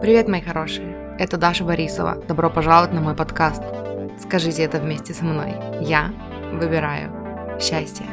Привет, мои хорошие! Это Даша Борисова. Добро пожаловать на мой подкаст. Скажите это вместе со мной. Я выбираю счастье.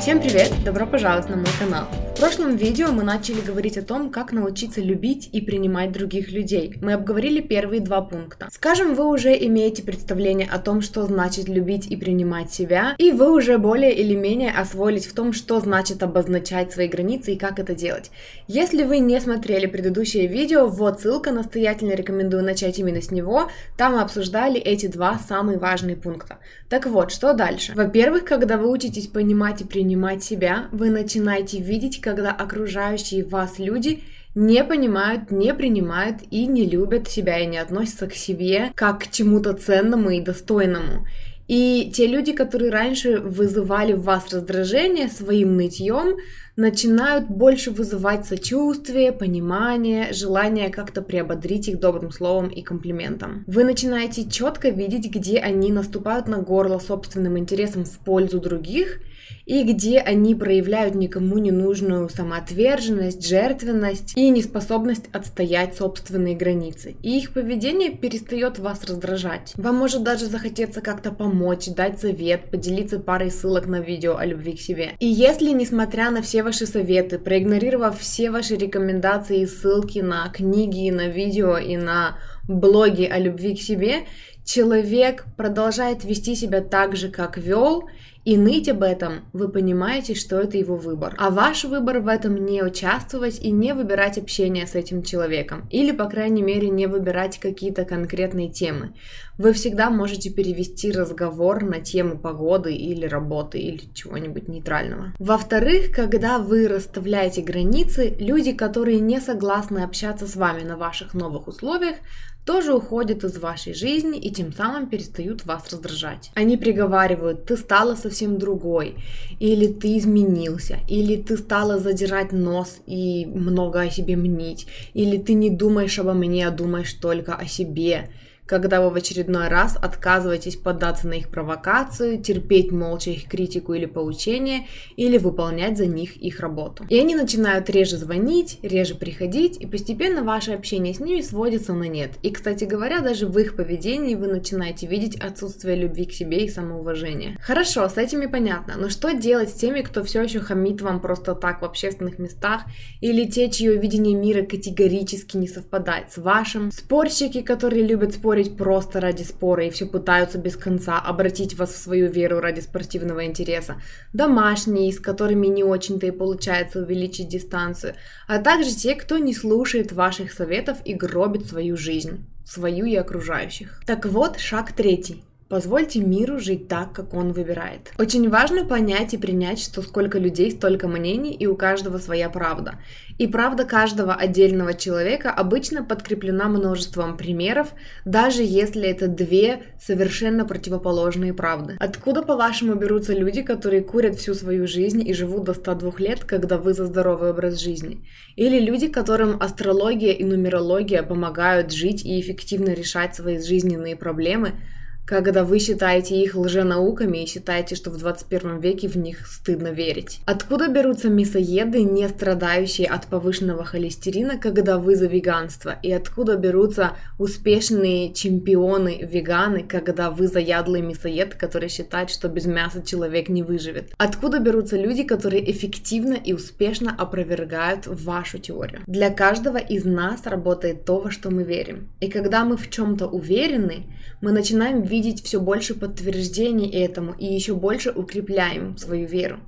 Всем привет! Добро пожаловать на мой канал. В прошлом видео мы начали говорить о том, как научиться любить и принимать других людей. Мы обговорили первые два пункта. Скажем, вы уже имеете представление о том, что значит любить и принимать себя, и вы уже более или менее освоились в том, что значит обозначать свои границы и как это делать. Если вы не смотрели предыдущее видео, вот ссылка, настоятельно рекомендую начать именно с него. Там мы обсуждали эти два самые важные пункта. Так вот, что дальше? Во-первых, когда вы учитесь понимать и принимать себя, вы начинаете видеть, когда окружающие вас люди не понимают, не принимают и не любят себя и не относятся к себе как к чему-то ценному и достойному. И те люди, которые раньше вызывали в вас раздражение своим нытьем, начинают больше вызывать сочувствие, понимание, желание как-то приободрить их добрым словом и комплиментом. Вы начинаете четко видеть, где они наступают на горло собственным интересом в пользу других, и где они проявляют никому не нужную самоотверженность, жертвенность и неспособность отстоять собственные границы. И их поведение перестает вас раздражать. Вам может даже захотеться как-то помочь, дать совет, поделиться парой ссылок на видео о любви к себе. И если, несмотря на все ваши советы, проигнорировав все ваши рекомендации и ссылки на книги, на видео и на блоги о любви к себе, человек продолжает вести себя так же, как вел, и ныть об этом, вы понимаете, что это его выбор. А ваш выбор в этом не участвовать и не выбирать общение с этим человеком. Или, по крайней мере, не выбирать какие-то конкретные темы. Вы всегда можете перевести разговор на тему погоды или работы или чего-нибудь нейтрального. Во-вторых, когда вы расставляете границы, люди, которые не согласны общаться с вами на ваших новых условиях, тоже уходят из вашей жизни и тем самым перестают вас раздражать. Они приговаривают, ты стала совсем другой, или ты изменился, или ты стала задирать нос и много о себе мнить, или ты не думаешь обо мне, а думаешь только о себе когда вы в очередной раз отказываетесь поддаться на их провокацию, терпеть молча их критику или поучение, или выполнять за них их работу. И они начинают реже звонить, реже приходить, и постепенно ваше общение с ними сводится на нет. И, кстати говоря, даже в их поведении вы начинаете видеть отсутствие любви к себе и самоуважения. Хорошо, с этими понятно, но что делать с теми, кто все еще хамит вам просто так в общественных местах, или те, чье видение мира категорически не совпадает с вашим, спорщики, которые любят спорить спорить просто ради спора и все пытаются без конца обратить вас в свою веру ради спортивного интереса, домашние, с которыми не очень-то и получается увеличить дистанцию, а также те, кто не слушает ваших советов и гробит свою жизнь, свою и окружающих. Так вот, шаг третий. Позвольте миру жить так, как он выбирает. Очень важно понять и принять, что сколько людей, столько мнений, и у каждого своя правда. И правда каждого отдельного человека обычно подкреплена множеством примеров, даже если это две совершенно противоположные правды. Откуда, по-вашему, берутся люди, которые курят всю свою жизнь и живут до 102 лет, когда вы за здоровый образ жизни? Или люди, которым астрология и нумерология помогают жить и эффективно решать свои жизненные проблемы – когда вы считаете их лженауками и считаете, что в 21 веке в них стыдно верить. Откуда берутся мясоеды, не страдающие от повышенного холестерина, когда вы за веганство? И откуда берутся успешные чемпионы веганы, когда вы заядлый мясоед, который считает, что без мяса человек не выживет? Откуда берутся люди, которые эффективно и успешно опровергают вашу теорию? Для каждого из нас работает то, во что мы верим. И когда мы в чем-то уверены, мы начинаем видеть все больше подтверждений этому и еще больше укрепляем свою веру.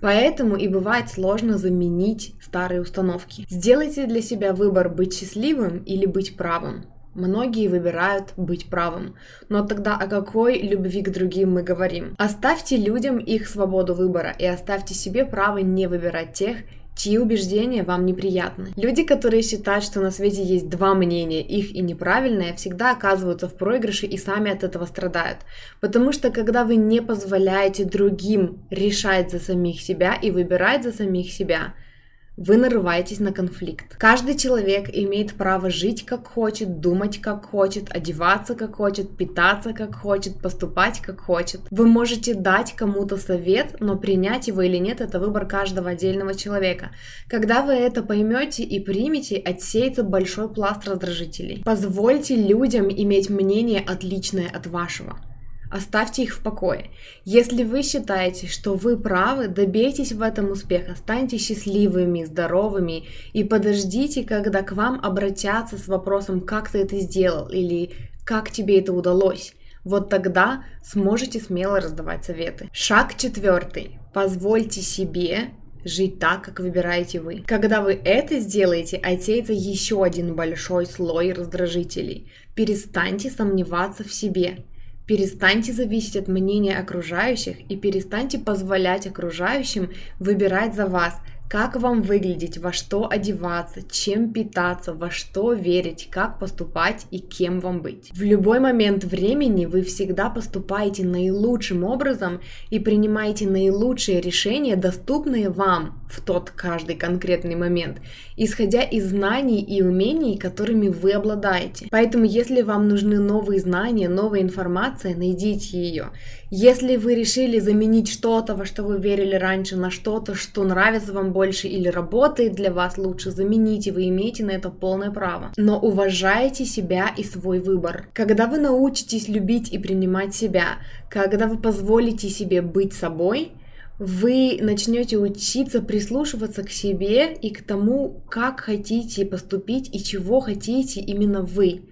Поэтому и бывает сложно заменить старые установки. Сделайте для себя выбор быть счастливым или быть правым. Многие выбирают быть правым. Но тогда о какой любви к другим мы говорим? Оставьте людям их свободу выбора и оставьте себе право не выбирать тех, чьи убеждения вам неприятны. Люди, которые считают, что на свете есть два мнения, их и неправильное, всегда оказываются в проигрыше и сами от этого страдают. Потому что когда вы не позволяете другим решать за самих себя и выбирать за самих себя, вы нарываетесь на конфликт. Каждый человек имеет право жить как хочет, думать как хочет, одеваться как хочет, питаться как хочет, поступать как хочет. Вы можете дать кому-то совет, но принять его или нет, это выбор каждого отдельного человека. Когда вы это поймете и примете, отсеется большой пласт раздражителей. Позвольте людям иметь мнение отличное от вашего. Оставьте их в покое. Если вы считаете, что вы правы, добейтесь в этом успеха, станьте счастливыми, здоровыми и подождите, когда к вам обратятся с вопросом, как ты это сделал или как тебе это удалось. Вот тогда сможете смело раздавать советы. Шаг четвертый. Позвольте себе жить так, как выбираете вы. Когда вы это сделаете, отсеется еще один большой слой раздражителей. Перестаньте сомневаться в себе. Перестаньте зависеть от мнения окружающих и перестаньте позволять окружающим выбирать за вас, как вам выглядеть, во что одеваться, чем питаться, во что верить, как поступать и кем вам быть. В любой момент времени вы всегда поступаете наилучшим образом и принимаете наилучшие решения, доступные вам в тот каждый конкретный момент, исходя из знаний и умений, которыми вы обладаете. Поэтому, если вам нужны новые знания, новая информация, найдите ее. Если вы решили заменить что-то, во что вы верили раньше, на что-то, что нравится вам больше или работает для вас лучше, замените, вы имеете на это полное право. Но уважайте себя и свой выбор. Когда вы научитесь любить и принимать себя, когда вы позволите себе быть собой, вы начнете учиться прислушиваться к себе и к тому, как хотите поступить и чего хотите именно вы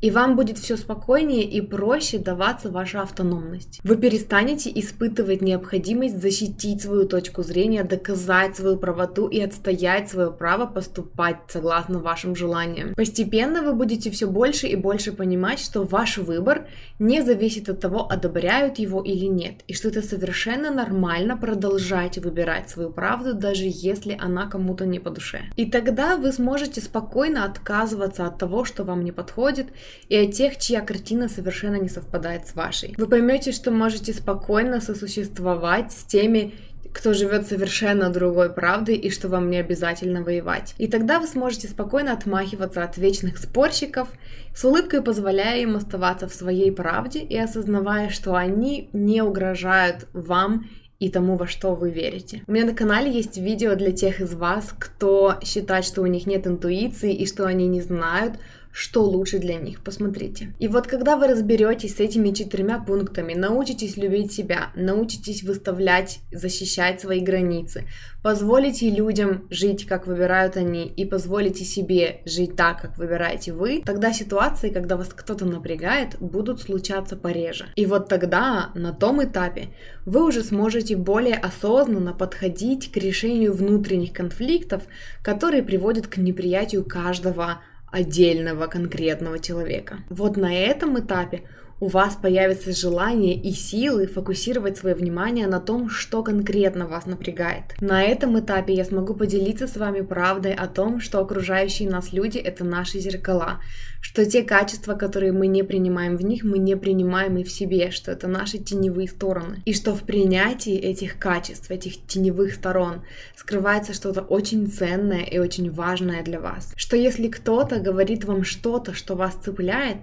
и вам будет все спокойнее и проще даваться ваша автономность. Вы перестанете испытывать необходимость защитить свою точку зрения, доказать свою правоту и отстоять свое право поступать согласно вашим желаниям. Постепенно вы будете все больше и больше понимать, что ваш выбор не зависит от того, одобряют его или нет, и что это совершенно нормально продолжать выбирать свою правду, даже если она кому-то не по душе. И тогда вы сможете спокойно отказываться от того, что вам не подходит, и от тех, чья картина совершенно не совпадает с вашей. Вы поймете, что можете спокойно сосуществовать с теми, кто живет совершенно другой правдой и что вам не обязательно воевать. И тогда вы сможете спокойно отмахиваться от вечных спорщиков, с улыбкой позволяя им оставаться в своей правде и осознавая, что они не угрожают вам и тому, во что вы верите. У меня на канале есть видео для тех из вас, кто считает, что у них нет интуиции и что они не знают, что лучше для них. Посмотрите. И вот когда вы разберетесь с этими четырьмя пунктами, научитесь любить себя, научитесь выставлять, защищать свои границы, позволите людям жить, как выбирают они, и позволите себе жить так, как выбираете вы, тогда ситуации, когда вас кто-то напрягает, будут случаться пореже. И вот тогда, на том этапе, вы уже сможете более осознанно подходить к решению внутренних конфликтов, которые приводят к неприятию каждого отдельного конкретного человека. Вот на этом этапе у вас появится желание и силы фокусировать свое внимание на том, что конкретно вас напрягает. На этом этапе я смогу поделиться с вами правдой о том, что окружающие нас люди — это наши зеркала, что те качества, которые мы не принимаем в них, мы не принимаем и в себе, что это наши теневые стороны. И что в принятии этих качеств, этих теневых сторон скрывается что-то очень ценное и очень важное для вас. Что если кто-то говорит вам что-то, что вас цепляет,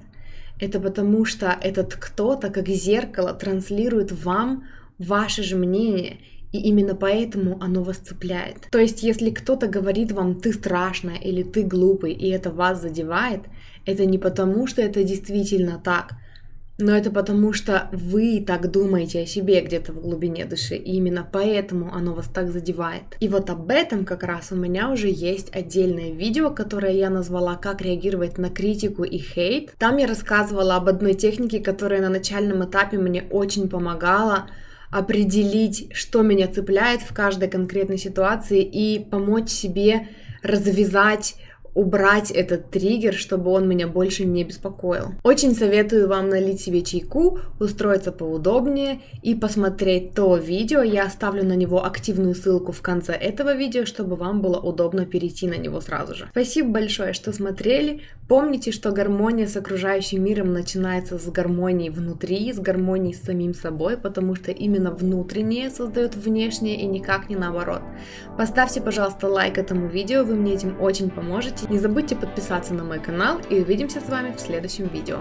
это потому что этот кто-то, как зеркало, транслирует вам ваше же мнение, и именно поэтому оно вас цепляет. То есть, если кто-то говорит вам «ты страшная» или «ты глупый», и это вас задевает, это не потому, что это действительно так, но это потому, что вы так думаете о себе где-то в глубине души, и именно поэтому оно вас так задевает. И вот об этом как раз у меня уже есть отдельное видео, которое я назвала «Как реагировать на критику и хейт». Там я рассказывала об одной технике, которая на начальном этапе мне очень помогала определить, что меня цепляет в каждой конкретной ситуации и помочь себе развязать убрать этот триггер, чтобы он меня больше не беспокоил. Очень советую вам налить себе чайку, устроиться поудобнее и посмотреть то видео. Я оставлю на него активную ссылку в конце этого видео, чтобы вам было удобно перейти на него сразу же. Спасибо большое, что смотрели. Помните, что гармония с окружающим миром начинается с гармонии внутри, с гармонии с самим собой, потому что именно внутреннее создает внешнее и никак не наоборот. Поставьте, пожалуйста, лайк этому видео, вы мне этим очень поможете. Не забудьте подписаться на мой канал и увидимся с вами в следующем видео.